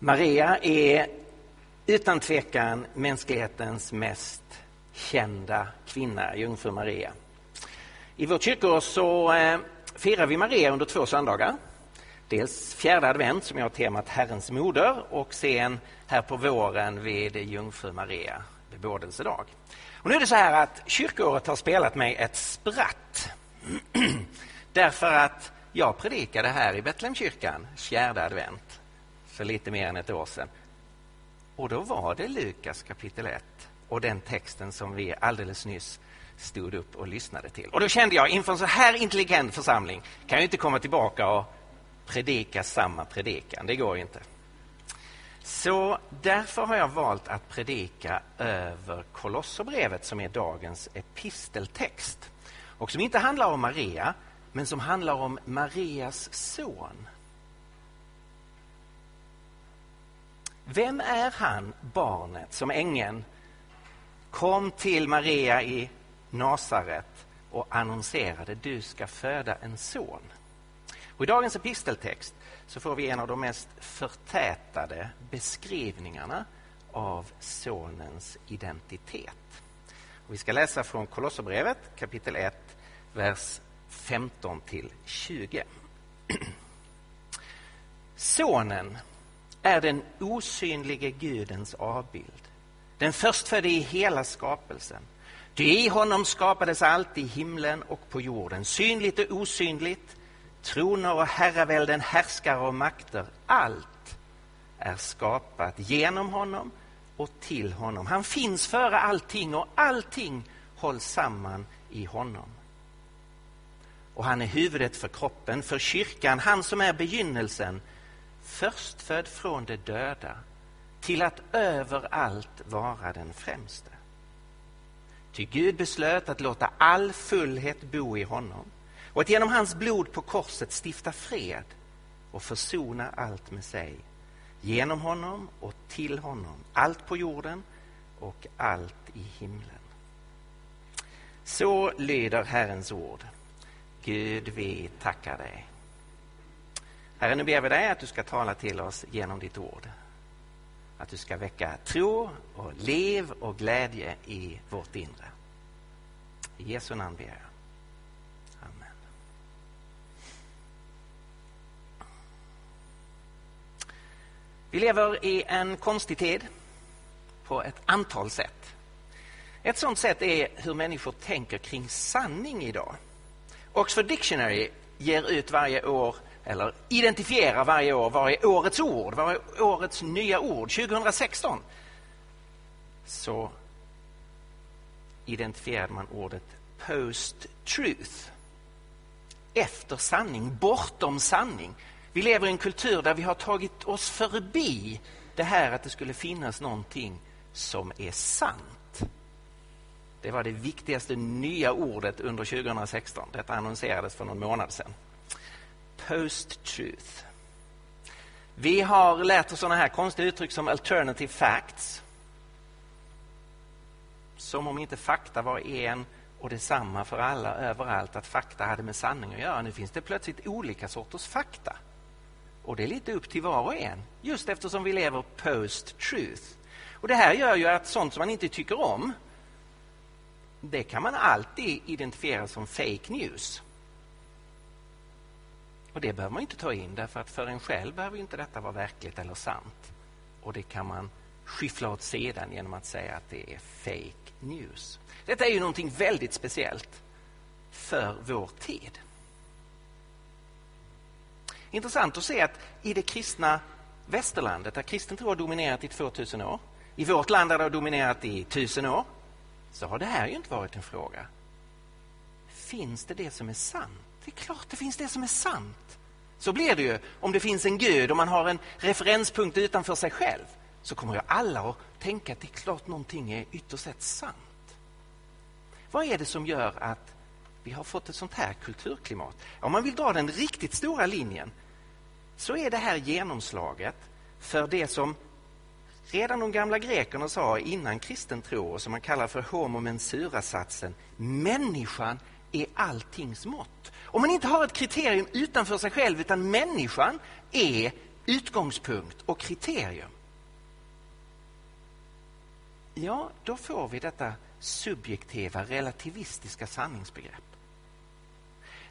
Maria är utan tvekan mänsklighetens mest kända kvinna, jungfru Maria. I vårt kyrkoår så eh, firar vi Maria under två söndagar. Dels fjärde advent som har temat Herrens moder och sen här på våren vid Jungfru Maria bebådelsedag. Och nu är det så här att kyrkoåret har spelat mig ett spratt. Därför att jag predikade här i Betlehemskyrkan fjärde advent för lite mer än ett år sedan. Och då var det Lukas kapitel 1 och den texten som vi alldeles nyss stod upp och lyssnade till. Och då kände jag inför en så här intelligent församling kan jag inte komma tillbaka och predika samma predikan. Det går inte. Så därför har jag valt att predika över Kolosserbrevet som är dagens episteltext och som inte handlar om Maria men som handlar om Marias son. Vem är han, barnet, som ängeln kom till Maria i Nasaret och annonserade du ska föda en son? Och I dagens episteltext så får vi en av de mest förtätade beskrivningarna av sonens identitet. Och vi ska läsa från Kolosserbrevet kapitel 1, vers 15 till 20. Sonen är den osynlige Gudens avbild, den förstfödde i hela skapelsen. Ty i honom skapades allt i himlen och på jorden, synligt och osynligt, troner och herravälden, härskare och makter. Allt är skapat genom honom och till honom. Han finns före allting och allting hålls samman i honom. Och han är huvudet för kroppen, för kyrkan, han som är begynnelsen, förstfödd från de döda, till att överallt vara den främste. Ty Gud beslöt att låta all fullhet bo i honom och att genom hans blod på korset stifta fred och försona allt med sig. Genom honom och till honom, allt på jorden och allt i himlen. Så lyder Herrens ord. Gud, vi tackar dig. Herre, nu ber vi dig att du ska tala till oss genom ditt ord. Att du ska väcka tro och liv och glädje i vårt inre. I Jesu namn ber jag. Amen. Vi lever i en konstig tid på ett antal sätt. Ett sådant sätt är hur människor tänker kring sanning idag. Oxford Dictionary ger ut varje år eller identifierar varje år vad är årets ord, vad är årets nya ord. 2016 så identifierade man ordet post-truth. Efter sanning, bortom sanning. Vi lever i en kultur där vi har tagit oss förbi det här att det skulle finnas någonting som är sant. Det var det viktigaste nya ordet under 2016. Detta annonserades för någon månad sedan. Post-truth. Vi har lärt oss sådana här konstiga uttryck som alternative facts. Som om inte fakta var en och detsamma för alla överallt, att fakta hade med sanning att göra. Nu finns det plötsligt olika sorters fakta. Och det är lite upp till var och en, just eftersom vi lever post-truth. Och Det här gör ju att sånt som man inte tycker om, det kan man alltid identifiera som fake news. Och Det behöver man inte ta in, därför att för en själv behöver inte detta vara verkligt eller sant. Och det kan man skyffla åt sidan genom att säga att det är fake news. Detta är ju någonting väldigt speciellt för vår tid. Intressant att se att i det kristna västerlandet, där kristen tro har dominerat i 2000 år, i vårt land där det har dominerat i 1000 år, så har det här ju inte varit en fråga. Finns det det som är sant? Det är klart det finns det som är sant. Så blir det ju om det finns en gud och man har en referenspunkt utanför sig själv. Så kommer ju alla att tänka att det är klart någonting är ytterst sett sant. Vad är det som gör att vi har fått ett sånt här kulturklimat? Om man vill dra den riktigt stora linjen så är det här genomslaget för det som redan de gamla grekerna sa innan kristen tro och som man kallar för homo mensura-satsen. Människan är alltings mått. Om man inte har ett kriterium utanför sig själv utan människan är utgångspunkt och kriterium? Ja, då får vi detta subjektiva relativistiska sanningsbegrepp.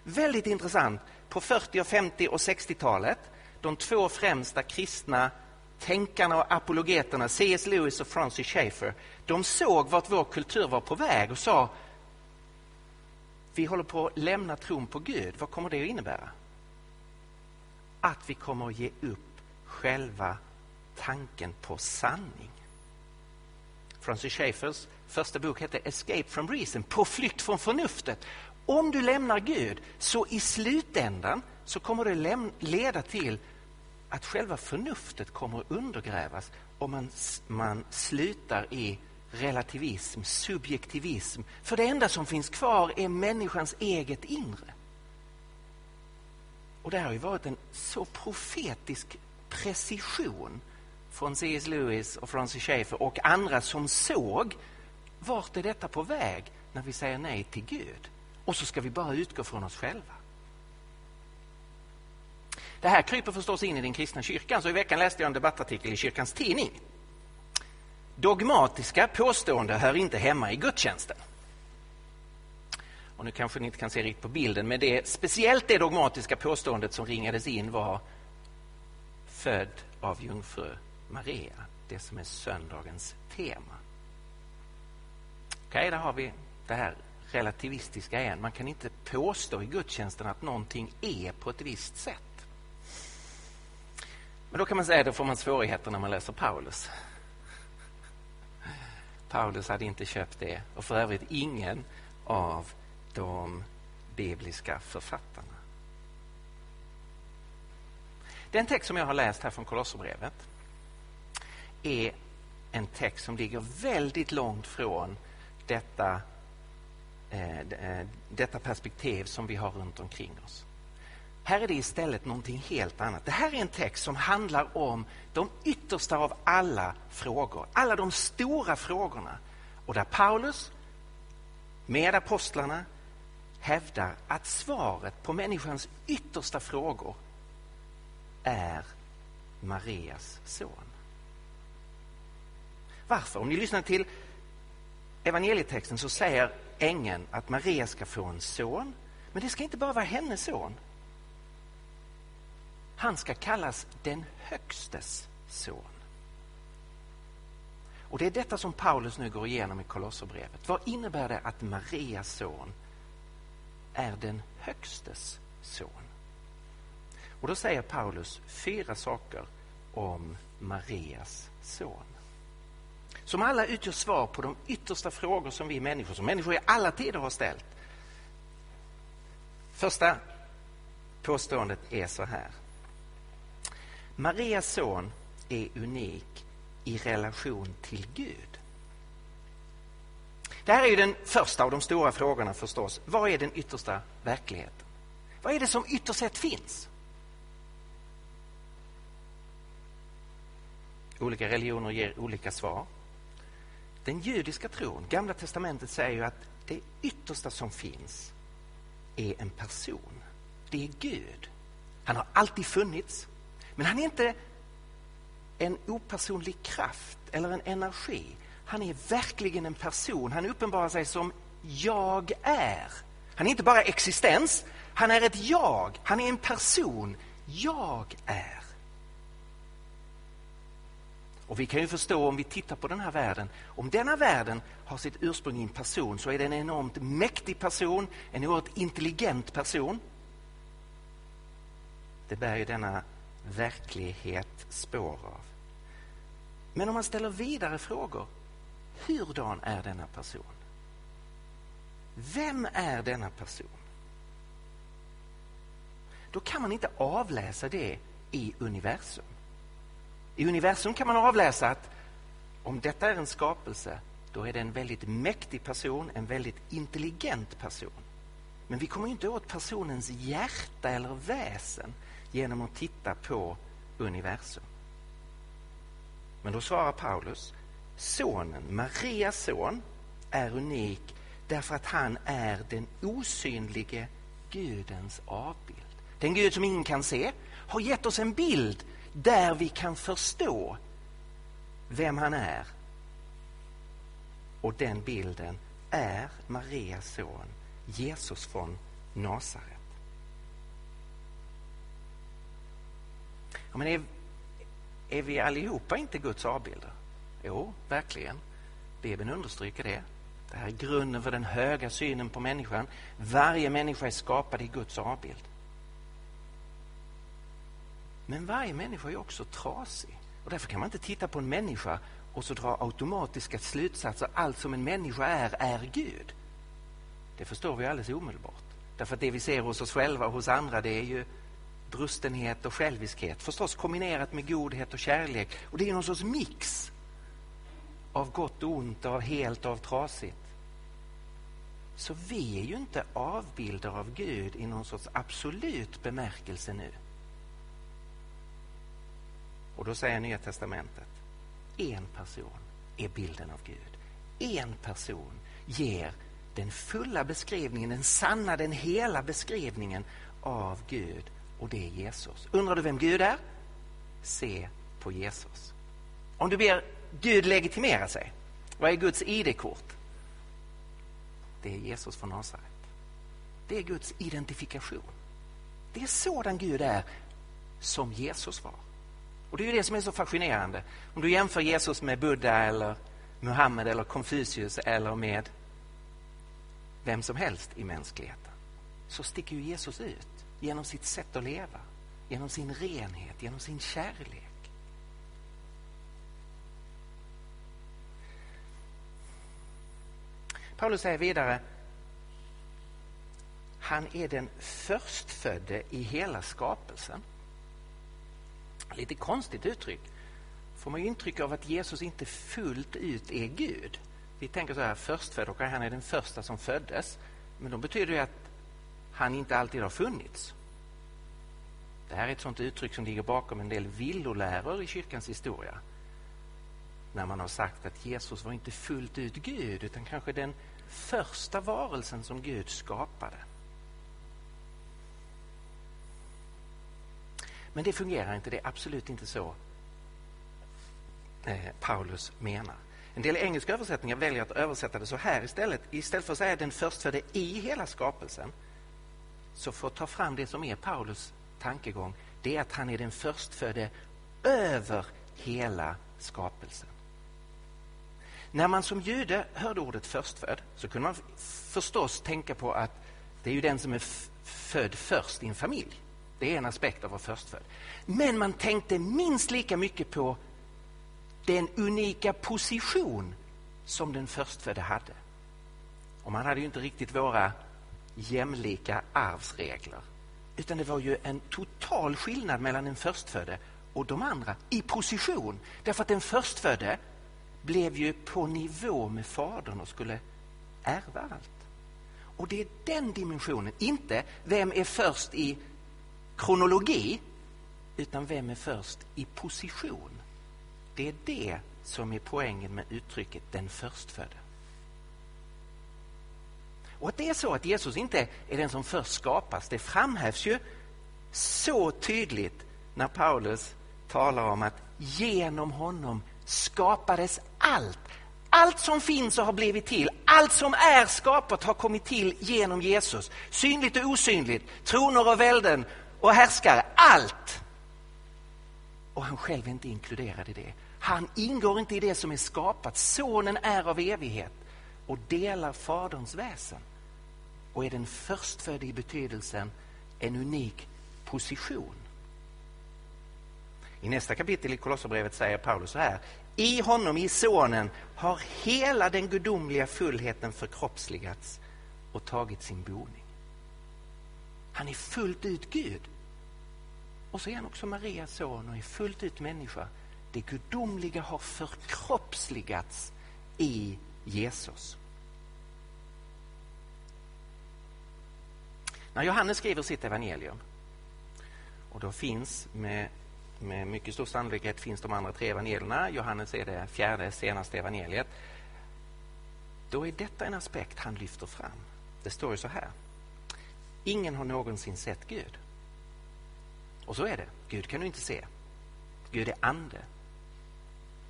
Väldigt intressant. På 40, 50 och 60-talet, de två främsta kristna tänkarna och apologeterna, C.S. Lewis och Francis Schaeffer, de såg vart vår kultur var på väg och sa vi håller på att lämna tron på Gud. Vad kommer det att innebära? Att vi kommer att ge upp själva tanken på sanning. Francis Schaeffers första bok hette Escape from Reason, På flykt från förnuftet. Om du lämnar Gud, så i slutändan så kommer det leda till att själva förnuftet kommer att undergrävas om man, man slutar i relativism, subjektivism. För det enda som finns kvar är människans eget inre. Och det har ju varit en så profetisk precision från C.S. Lewis och Francis Schaeffer och andra som såg vart är detta på väg när vi säger nej till Gud. Och så ska vi bara utgå från oss själva. Det här kryper förstås in i den kristna kyrkan, så i veckan läste jag en debattartikel i kyrkans tidning. Dogmatiska påståenden hör inte hemma i gudstjänsten. Och nu kanske ni inte kan se riktigt på bilden, men det speciellt det dogmatiska påståendet som ringades in var född av jungfru Maria, det som är söndagens tema. Okej, okay, där har vi det här relativistiska igen. Man kan inte påstå i gudstjänsten att någonting är på ett visst sätt. Men då kan man säga att får man svårigheter när man läser Paulus. Paulus hade inte köpt det och för övrigt ingen av de bibliska författarna. Den text som jag har läst här från Kolosserbrevet är en text som ligger väldigt långt från detta, eh, eh detta perspektiv som vi har runt omkring oss. Här är det istället någonting helt annat. Det här är en text som handlar om de yttersta av alla frågor, alla de stora frågorna. Och där Paulus med apostlarna hävdar att svaret på människans yttersta frågor är Marias son. Varför? Om ni lyssnar till evangelietexten så säger ängeln att Maria ska få en son. Men det ska inte bara vara hennes son. Han ska kallas den högstes son. Och Det är detta som Paulus nu går igenom i Kolosserbrevet. Vad innebär det att Marias son är den högstes son? Och Då säger Paulus fyra saker om Marias son som alla utgör svar på de yttersta frågor som vi människor, som människor i alla tider har ställt. Första påståendet är så här. Marias son är unik i relation till Gud. Det här är ju den första av de stora frågorna förstås. Vad är den yttersta verkligheten? Vad är det som ytterst sett finns? Olika religioner ger olika svar. Den judiska tron, Gamla testamentet säger ju att det yttersta som finns är en person. Det är Gud. Han har alltid funnits, men han är inte en opersonlig kraft eller en energi. Han är verkligen en person. Han uppenbarar sig som jag är. Han är inte bara existens, han är ett jag. Han är en person. Jag är. Och vi kan ju förstå om vi tittar på den här världen, om denna världen har sitt ursprung i en person så är det en enormt mäktig person, en oerhört intelligent person. Det bär ju denna verklighet spår av. Men om man ställer vidare frågor, hurdan är denna person? Vem är denna person? Då kan man inte avläsa det i universum. I universum kan man avläsa att om detta är en skapelse, då är det en väldigt mäktig person, en väldigt intelligent person. Men vi kommer inte åt personens hjärta eller väsen genom att titta på universum. Men då svarar Paulus, sonen, Marias son, är unik därför att han är den osynlige Gudens avbild. Den Gud som ingen kan se har gett oss en bild där vi kan förstå vem han är. Och den bilden är Marias son, Jesus från Nasaret. Ja, men är, är vi allihopa inte Guds avbilder? Jo, verkligen. Bibeln understryker det. Det här är grunden för den höga synen på människan. Varje människa är skapad i Guds avbild. Men varje människa är också trasig. Och därför kan man inte titta på en människa och så dra automatiska slutsatser. Allt som en människa är, är Gud. Det förstår vi alldeles omedelbart. Därför att det vi ser hos oss själva och hos andra det är ju brustenhet och själviskhet. Förstås kombinerat med godhet och kärlek. Och det är någon sorts mix av gott och ont, av helt och av trasigt. Så vi är ju inte avbilder av Gud i någon sorts absolut bemärkelse nu. Och då säger Nya Testamentet, en person är bilden av Gud. En person ger den fulla beskrivningen, den sanna, den hela beskrivningen av Gud och det är Jesus. Undrar du vem Gud är? Se på Jesus. Om du ber Gud legitimera sig, vad är Guds ID-kort? Det är Jesus från Nasaret. Det är Guds identifikation. Det är sådan Gud är som Jesus var. Och Det är det som är så fascinerande. Om du jämför Jesus med Buddha eller Muhammed eller Konfucius eller med vem som helst i mänskligheten så sticker ju Jesus ut genom sitt sätt att leva, genom sin renhet, genom sin kärlek. Paulus säger vidare han är den förstfödde i hela skapelsen. Lite konstigt uttryck. får man intryck av att Jesus inte fullt ut är Gud. Vi tänker så här, förstfödd, och han är den första som föddes. Men då betyder det att han inte alltid har funnits. Det här är ett sånt uttryck som ligger bakom en del villoläror i kyrkans historia. När man har sagt att Jesus var inte fullt ut Gud utan kanske den första varelsen som Gud skapade. Men det fungerar inte, det är absolut inte så eh, Paulus menar. En del engelska översättningar väljer att översätta det så här istället. Istället för att säga den förstfödde i hela skapelsen så får ta fram det som är Paulus tankegång. Det är att han är den förstfödde över hela skapelsen. När man som jude hörde ordet förstfödd så kunde man förstås tänka på att det är ju den som är född först i en familj. Det är en aspekt av att vara förstfödd. Men man tänkte minst lika mycket på den unika position som den förstfödde hade. Och man hade ju inte riktigt våra jämlika arvsregler. Utan det var ju en total skillnad mellan den förstfödde och de andra i position. Därför att den förstfödde blev ju på nivå med fadern och skulle ärva allt. Och det är den dimensionen, inte vem är först i kronologi, utan vem är först i position. Det är det som är poängen med uttrycket den förstfödde. Och att det är så att Jesus inte är den som först skapas, det framhävs ju så tydligt när Paulus talar om att genom honom skapades allt. Allt som finns och har blivit till, allt som är skapat har kommit till genom Jesus. Synligt och osynligt, troner och välden och härskare, allt. Och han själv är inte inkluderad i det. Han ingår inte i det som är skapat. Sonen är av evighet och delar Faderns väsen och är den förstfödde i betydelsen en unik position. I nästa kapitel i Kolosserbrevet säger Paulus så här. I honom, i Sonen, har hela den gudomliga fullheten förkroppsligats och tagit sin boning. Han är fullt ut Gud. Och så är han också Marias son och är fullt ut människa. Det gudomliga har förkroppsligats i Jesus. När Johannes skriver sitt evangelium och då finns med, med mycket stor sannolikhet finns de andra tre evangelierna. Johannes är det fjärde, senaste evangeliet. Då är detta en aspekt han lyfter fram. Det står ju så här. Ingen har någonsin sett Gud. Och så är det. Gud kan du inte se. Gud är ande.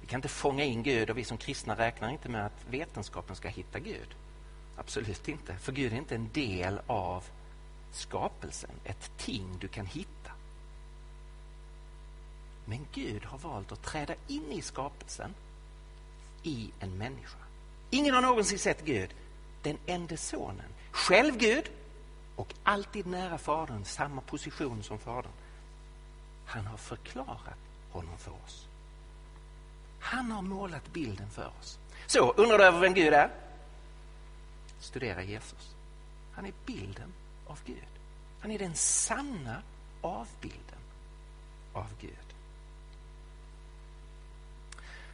Vi kan inte fånga in Gud och vi som kristna räknar inte med att vetenskapen ska hitta Gud. Absolut inte, för Gud är inte en del av skapelsen, ett ting du kan hitta. Men Gud har valt att träda in i skapelsen i en människa. Ingen har någonsin sett Gud, den enda sonen. Själv Gud och alltid nära Fadern, samma position som Fadern. Han har förklarat honom för oss. Han har målat bilden för oss. Så, undrar du över vem Gud är? Studera Jesus. Han är bilden av Gud. Han är den sanna avbilden av Gud.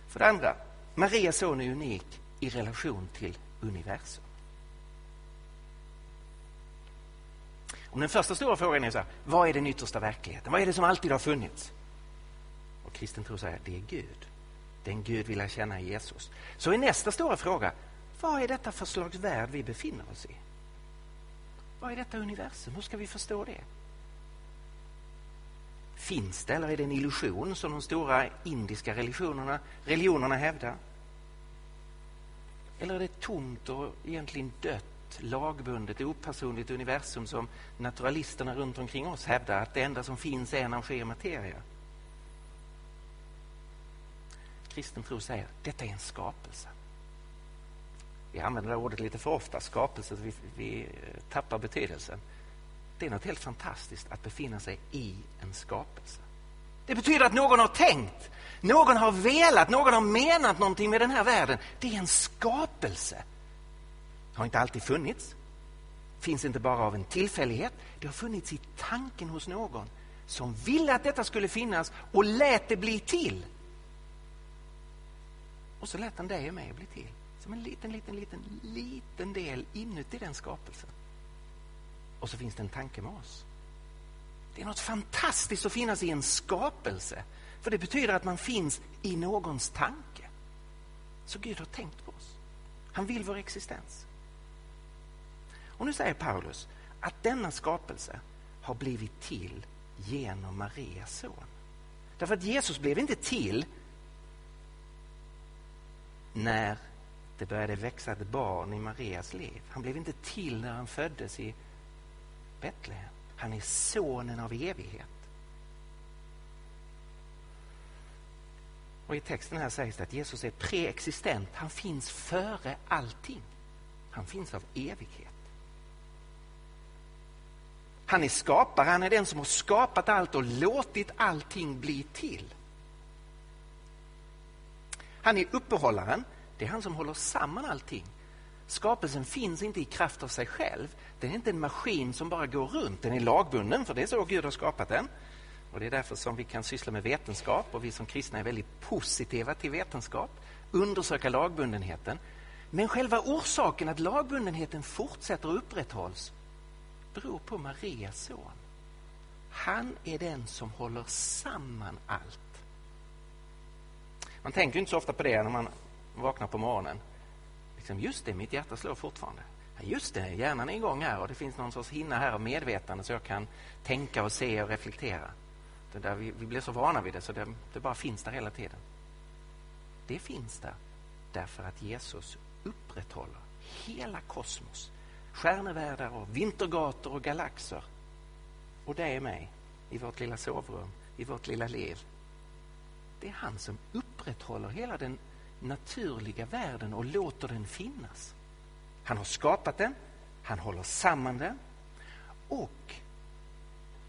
För det andra, Marias son är unik i relation till universum. Om den första stora frågan är så här, vad är den yttersta verkligheten? Vad är det som alltid har funnits? Och kristen tro säger det är Gud. Den Gud vill lära känna Jesus. Så är nästa stora fråga, vad är detta för slags värld vi befinner oss i? Vad är detta universum? Hur ska vi förstå det? Finns det eller är det en illusion som de stora indiska religionerna, religionerna hävdar? Eller är det ett tomt och egentligen dött, lagbundet, opersonligt universum som naturalisterna runt omkring oss hävdar att det enda som finns är energi och materia? Kristen tro säger att detta är en skapelse. Vi använder det ordet lite för ofta, skapelse, så vi, vi eh, tappar betydelsen. Det är något helt fantastiskt att befinna sig i en skapelse. Det betyder att någon har tänkt, någon har velat, någon har menat någonting med den här världen. Det är en skapelse. Det har inte alltid funnits. finns inte bara av en tillfällighet. Det har funnits i tanken hos någon som ville att detta skulle finnas och lät det bli till. Och så lät han dig och mig bli till. Som en liten, liten, liten, liten del inuti den skapelsen. Och så finns det en tanke med oss. Det är något fantastiskt att finnas i en skapelse. För det betyder att man finns i någons tanke. Så Gud har tänkt på oss. Han vill vår existens. Och nu säger Paulus att denna skapelse har blivit till genom Marias son. Därför att Jesus blev inte till när det började växa ett barn i Marias liv. Han blev inte till när han föddes i Betlehem. Han är sonen av evighet. Och I texten här sägs det att Jesus är preexistent. Han finns före allting. Han finns av evighet. Han är skapare, han är den som har skapat allt och låtit allting bli till. Han är uppehållaren, det är han som håller samman allting. Skapelsen finns inte i kraft av sig själv. Den är inte en maskin som bara går runt. Den är lagbunden, för det är så Gud har skapat den. Och Det är därför som vi kan syssla med vetenskap och vi som kristna är väldigt positiva till vetenskap. Undersöka lagbundenheten. Men själva orsaken att lagbundenheten fortsätter och upprätthålls beror på Marias son. Han är den som håller samman allt. Man tänker inte så ofta på det när man vaknar på morgonen. Liksom, just det, mitt hjärta slår fortfarande. Ja, just det, hjärnan är igång här och det finns någon sorts hinna här av medvetande så jag kan tänka och se och reflektera. Det där vi, vi blir så vana vid det så det, det bara finns där hela tiden. Det finns där därför att Jesus upprätthåller hela kosmos. Stjärnevärldar och vintergator och galaxer. Och det är mig i vårt lilla sovrum, i vårt lilla liv. Det är han som upprätthåller hela den naturliga världen och låter den finnas. Han har skapat den, han håller samman den och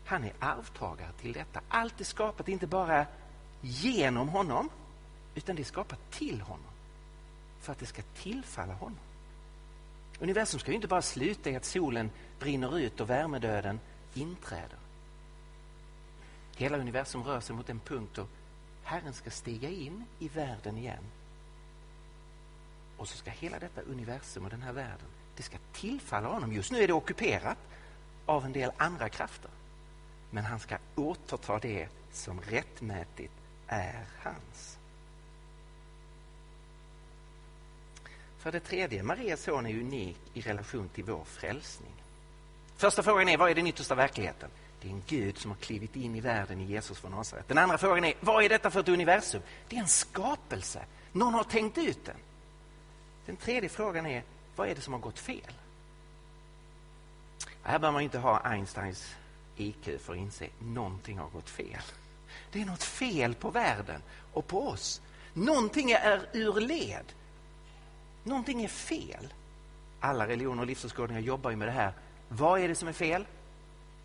han är arvtagare till detta. Allt är skapat inte bara genom honom utan det är skapat till honom för att det ska tillfalla honom. Universum ska ju inte bara sluta i att solen brinner ut och värmedöden inträder. Hela universum rör sig mot en punkt då Herren ska stiga in i världen igen och så ska hela detta universum och den här världen, det ska tillfalla honom. Just nu är det ockuperat av en del andra krafter. Men han ska återta det som rättmätigt är hans. För det tredje, Marias son är unik i relation till vår frälsning. Första frågan är, vad är den yttersta verkligheten? Det är en Gud som har klivit in i världen i Jesus från Nasaret. Den andra frågan är, vad är detta för ett universum? Det är en skapelse. Någon har tänkt ut den. Den tredje frågan är, vad är det som har gått fel? Här behöver man inte ha Einsteins IQ för att inse att någonting har gått fel. Det är något fel på världen och på oss. Någonting är ur led. Någonting är fel. Alla religioner och livsåskådningar jobbar ju med det här. Vad är det som är fel?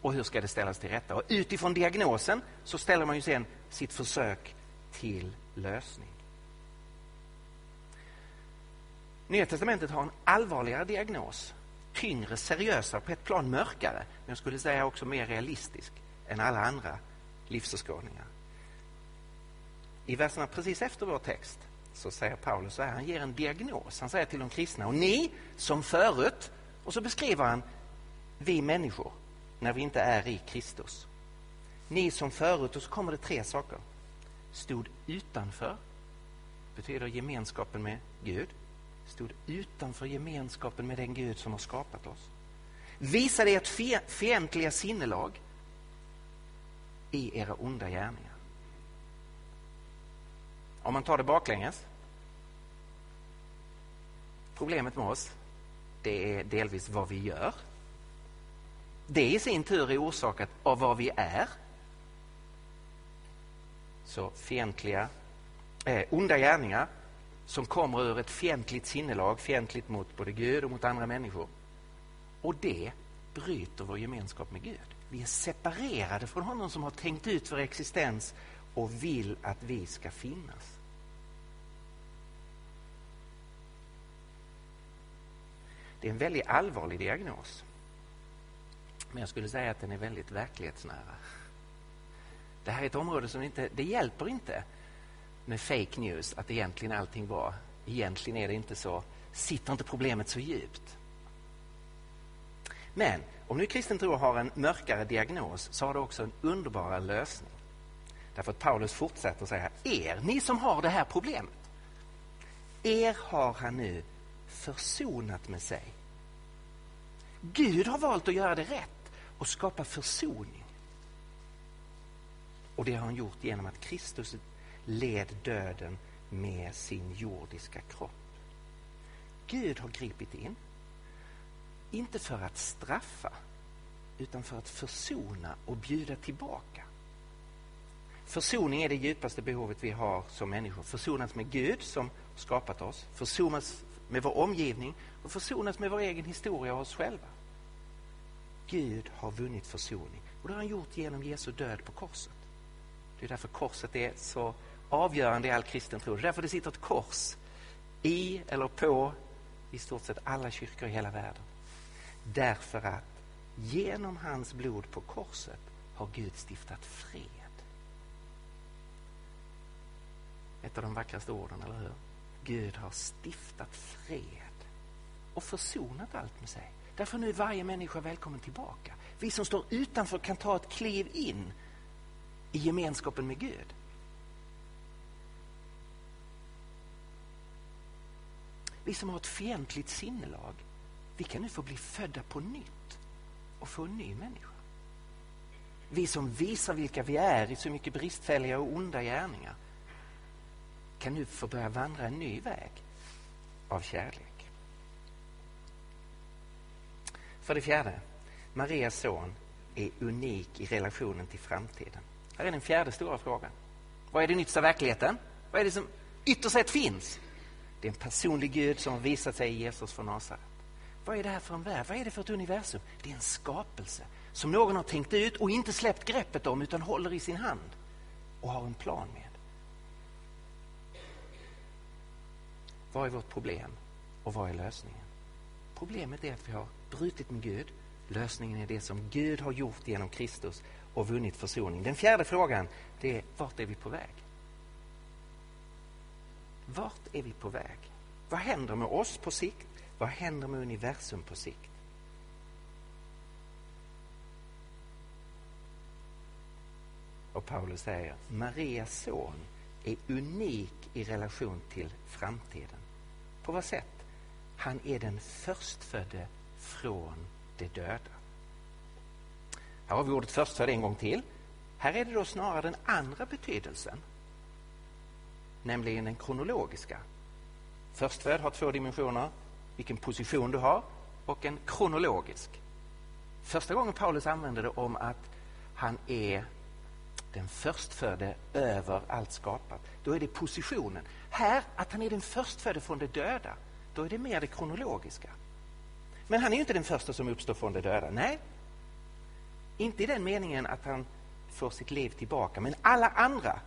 Och hur ska det ställas till rätta? Och utifrån diagnosen så ställer man ju sen sitt försök till lösning. Nya testamentet har en allvarligare diagnos. Tyngre, seriösare, på ett plan mörkare. Men jag skulle säga också mer realistisk än alla andra livsåskådningar. I verserna precis efter vår text så säger Paulus så här, han ger en diagnos. Han säger till de kristna, och ni som förut, och så beskriver han vi människor när vi inte är i Kristus. Ni som förut, och så kommer det tre saker. Stod utanför, betyder gemenskapen med Gud. Stod utanför gemenskapen med den Gud som har skapat oss. Visade ert fientliga sinnelag i era onda gärningar. Om man tar det baklänges. Problemet med oss, det är delvis vad vi gör. Det i sin tur är orsakat av vad vi är. Så fientliga, eh, onda gärningar som kommer ur ett fientligt sinnelag, fientligt mot både Gud och mot andra människor. Och det bryter vår gemenskap med Gud. Vi är separerade från honom som har tänkt ut vår existens och vill att vi ska finnas. Det är en väldigt allvarlig diagnos. Men jag skulle säga att den är väldigt verklighetsnära. Det här är ett område som inte, det hjälper inte med fake news att egentligen allting var, egentligen är det inte så, sitter inte problemet så djupt. Men om nu kristen tro har en mörkare diagnos så har det också en underbarare lösning. Därför att Paulus fortsätter att säga er, ni som har det här problemet, er har han nu försonat med sig. Gud har valt att göra det rätt och skapa försoning. Och det har han gjort genom att Kristus led döden med sin jordiska kropp. Gud har gripit in, inte för att straffa utan för att försona och bjuda tillbaka. Försoning är det djupaste behovet vi har som människor. Försonas med Gud som skapat oss, försonas med vår omgivning och försonas med vår egen historia och oss själva. Gud har vunnit försoning och det har han gjort genom Jesu död på korset. Det är därför korset är så avgörande i all kristen tro. Det är därför det sitter ett kors i eller på i stort sett alla kyrkor i hela världen. Därför att genom hans blod på korset har Gud stiftat fred. Ett av de vackraste orden, eller hur? Gud har stiftat fred och försonat allt med sig. Därför nu är varje människa välkommen tillbaka. Vi som står utanför kan ta ett kliv in i gemenskapen med Gud. Vi som har ett fientligt sinnelag, vi kan nu få bli födda på nytt och få en ny människa. Vi som visar vilka vi är i så mycket bristfälliga och onda gärningar kan nu få börja vandra en ny väg av kärlek. För det fjärde, Marias son är unik i relationen till framtiden. Här är den fjärde stora frågan. Vad är den yttersta verkligheten? Vad är det som ytterst sett finns? Det är en personlig Gud som har visat sig i Jesus från Nasaret. Vad är det här för en värld? Vad är det för ett universum? Det är en skapelse som någon har tänkt ut och inte släppt greppet om utan håller i sin hand och har en plan med. Vad är vårt problem och vad är lösningen? Problemet är att vi har brutit med Gud. Lösningen är det som Gud har gjort genom Kristus och vunnit försoning. Den fjärde frågan det är vart är vi på väg? Vart är vi på väg? Vad händer med oss på sikt? Vad händer med universum på sikt? Och Paulus säger Marias son är unik i relation till framtiden. På vad sätt? Han är den förstfödde från de döda. Här har vi ordet förstfödd en gång till. Här är det då snarare den andra betydelsen, nämligen den kronologiska. Förstfödd har två dimensioner, vilken position du har, och en kronologisk. Första gången Paulus använder det om att han är den förstfödde över allt skapat, då är det positionen. Här, att han är den förstfödde från de döda, då är det mer det kronologiska. Men han är inte den första som uppstår från de döda. Nej, inte i den meningen att han får sitt liv tillbaka. Men alla andra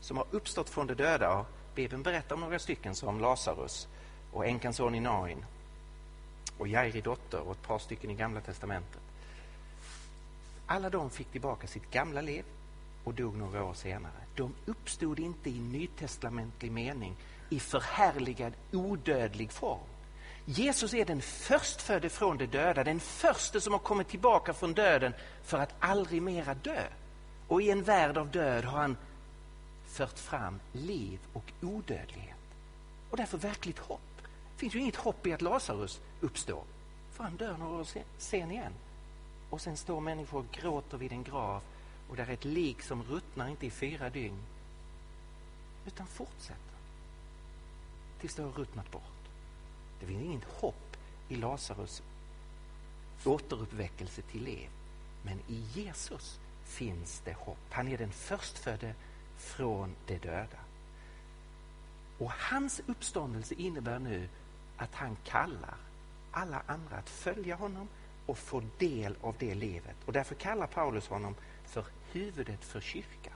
som har uppstått från de döda, och Bibeln berättar om några stycken som Lazarus och änkans son i Nain och Jairi dotter och ett par stycken i Gamla testamentet. Alla de fick tillbaka sitt gamla liv och dog några år senare. De uppstod inte i nytestamentlig mening i förhärligad odödlig form. Jesus är den förstfödde från de döda, den första som har kommit tillbaka från döden för att aldrig mera dö. Och i en värld av död har han fört fram liv och odödlighet. Och därför verkligt hopp. Det finns ju inget hopp i att Lazarus uppstår, för han dör några år sen igen. Och sen står människor och gråter vid en grav och där är ett lik som ruttnar inte i fyra dygn utan fortsätter tills det har ruttnat bort. Det finns inget hopp i Lazarus återuppväckelse till liv. Men i Jesus finns det hopp. Han är den förstfödde från de döda. Och hans uppståndelse innebär nu att han kallar alla andra att följa honom och få del av det livet. Och därför kallar Paulus honom för huvudet för kyrkan.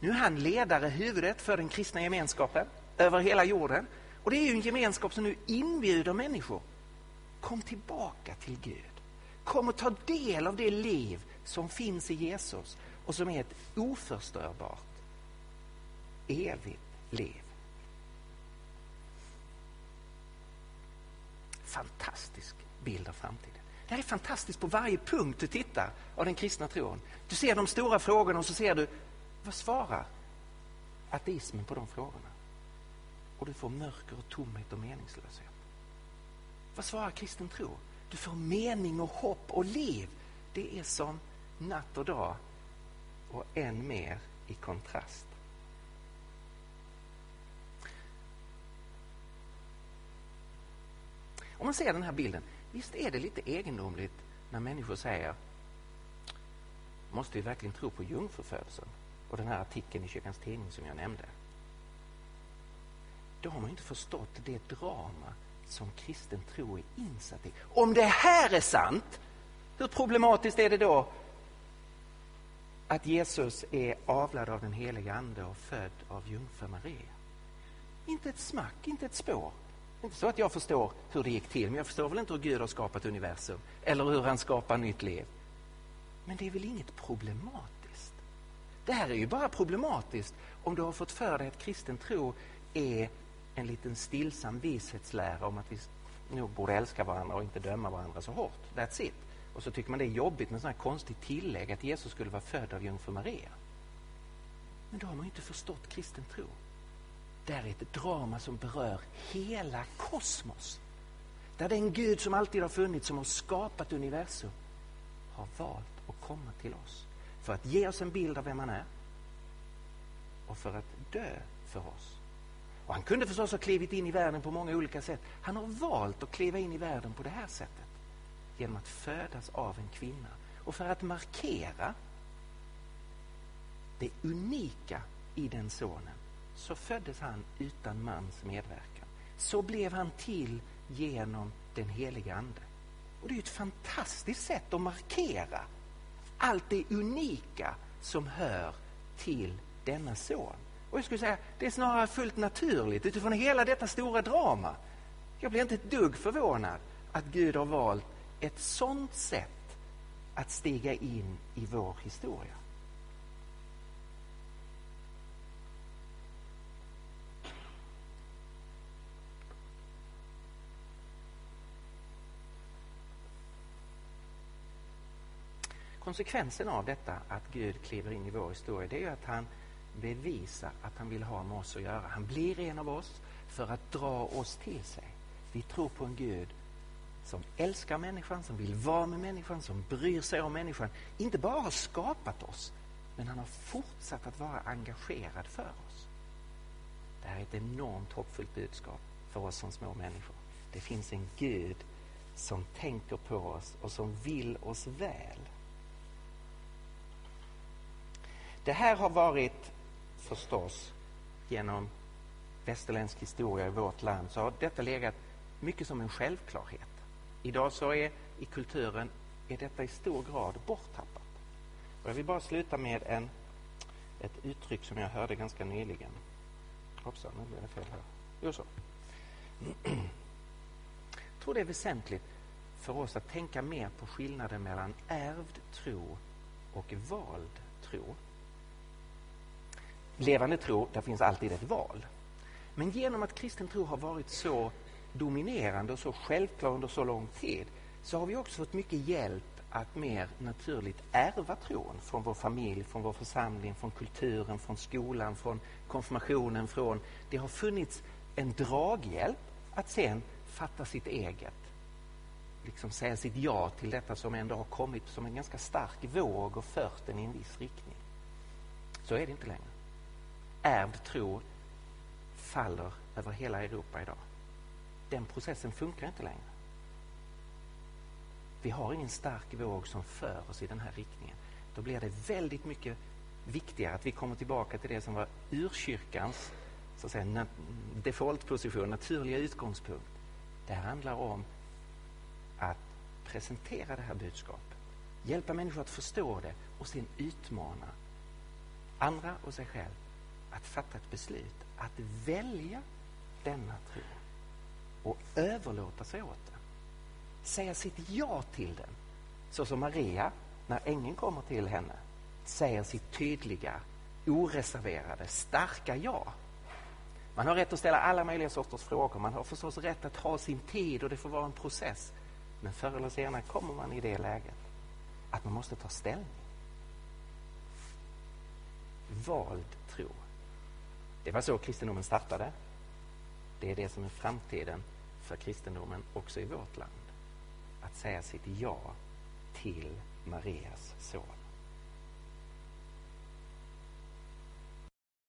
Nu är han ledare, huvudet för den kristna gemenskapen över hela jorden. Och det är ju en gemenskap som nu inbjuder människor. Kom tillbaka till Gud. Kom och ta del av det liv som finns i Jesus och som är ett oförstörbart, evigt liv. Fantastisk bild av framtiden. Det här är fantastiskt på varje punkt du tittar av den kristna tron. Du ser de stora frågorna och så ser du, vad svarar ateismen på de frågorna? Och du får mörker och tomhet och meningslöshet. Vad svarar kristen tro? Du får mening och hopp och liv. Det är som natt och dag och än mer i kontrast. Om man ser den här bilden, visst är det lite egendomligt när människor säger måste vi verkligen tro på jungfrufödseln Och den här artikeln i Kyrkans Tidning som jag nämnde. Då har man inte förstått det drama som kristen tro är insatt i. Om det här är sant, hur problematiskt är det då att Jesus är avlad av den heliga Ande och född av jungfru Maria? Inte ett smack, inte ett spår. Inte så att jag förstår hur det gick till, men jag förstår väl inte hur Gud har skapat universum eller hur han skapar nytt liv. Men det är väl inget problematiskt? Det här är ju bara problematiskt om du har fått för dig att kristen tro är en liten stillsam vishetslära om att vi nog borde älska varandra och inte döma varandra så hårt. That's it. Och så tycker man det är jobbigt med sån här konstigt tillägg att Jesus skulle vara född av jungfru Maria. Men då har man inte förstått kristen tro. Det är ett drama som berör hela kosmos. Där den Gud som alltid har funnits, som har skapat universum, har valt att komma till oss. För att ge oss en bild av vem han är och för att dö för oss. Och han kunde förstås ha klivit in i världen på många olika sätt. Han har valt att kliva in i världen på det här sättet. Genom att födas av en kvinna. Och för att markera det unika i den sonen så föddes han utan mans medverkan. Så blev han till genom den heliga Ande. Och Det är ett fantastiskt sätt att markera allt det unika som hör till denna son. Och jag skulle säga, det är snarare fullt naturligt utifrån hela detta stora drama. Jag blir inte ett dugg förvånad att Gud har valt ett sånt sätt att stiga in i vår historia. Konsekvensen av detta att Gud kliver in i vår historia det är att han bevisa att han vill ha med oss att göra. Han blir en av oss för att dra oss till sig. Vi tror på en Gud som älskar människan, som vill vara med människan, som bryr sig om människan. Inte bara har skapat oss, men han har fortsatt att vara engagerad för oss. Det här är ett enormt hoppfullt budskap för oss som små människor. Det finns en Gud som tänker på oss och som vill oss väl. Det här har varit förstås genom västerländsk historia i vårt land så har detta legat mycket som en självklarhet. Idag så är i kulturen är detta i stor grad borttappat. Och jag vill bara sluta med en, ett uttryck som jag hörde ganska nyligen. Hoppsan, nu blev det fel här. Jo, så. Jag tror det är väsentligt för oss att tänka mer på skillnaden mellan ärvd tro och vald tro. Levande tro, där finns alltid ett val. Men genom att kristen tro har varit så dominerande och så självklar under så lång tid så har vi också fått mycket hjälp att mer naturligt ärva tron från vår familj, från vår församling, från kulturen, från skolan, från konfirmationen. Från... Det har funnits en draghjälp att sen fatta sitt eget. Liksom säga sitt ja till detta som ändå har kommit som en ganska stark våg och fört den i en viss riktning. Så är det inte längre. Ärvd tro faller över hela Europa idag. Den processen funkar inte längre. Vi har ingen stark våg som för oss i den här riktningen. Då blir det väldigt mycket viktigare att vi kommer tillbaka till det som var urkyrkans så att säga, defaultposition, naturliga utgångspunkt. Det handlar om att presentera det här budskapet, hjälpa människor att förstå det och sen utmana andra och sig själv att fatta ett beslut, att välja denna tro och överlåta sig åt den. Säga sitt ja till den. Så som Maria, när ängeln kommer till henne, säger sitt tydliga, oreserverade, starka ja. Man har rätt att ställa alla möjliga sorters frågor. Man har förstås rätt att ha sin tid och det får vara en process. Men förr eller senare kommer man i det läget att man måste ta ställning. Vald tro. Det var så kristendomen startade. Det är det som är framtiden för kristendomen också i vårt land. Att säga sitt ja till Marias son.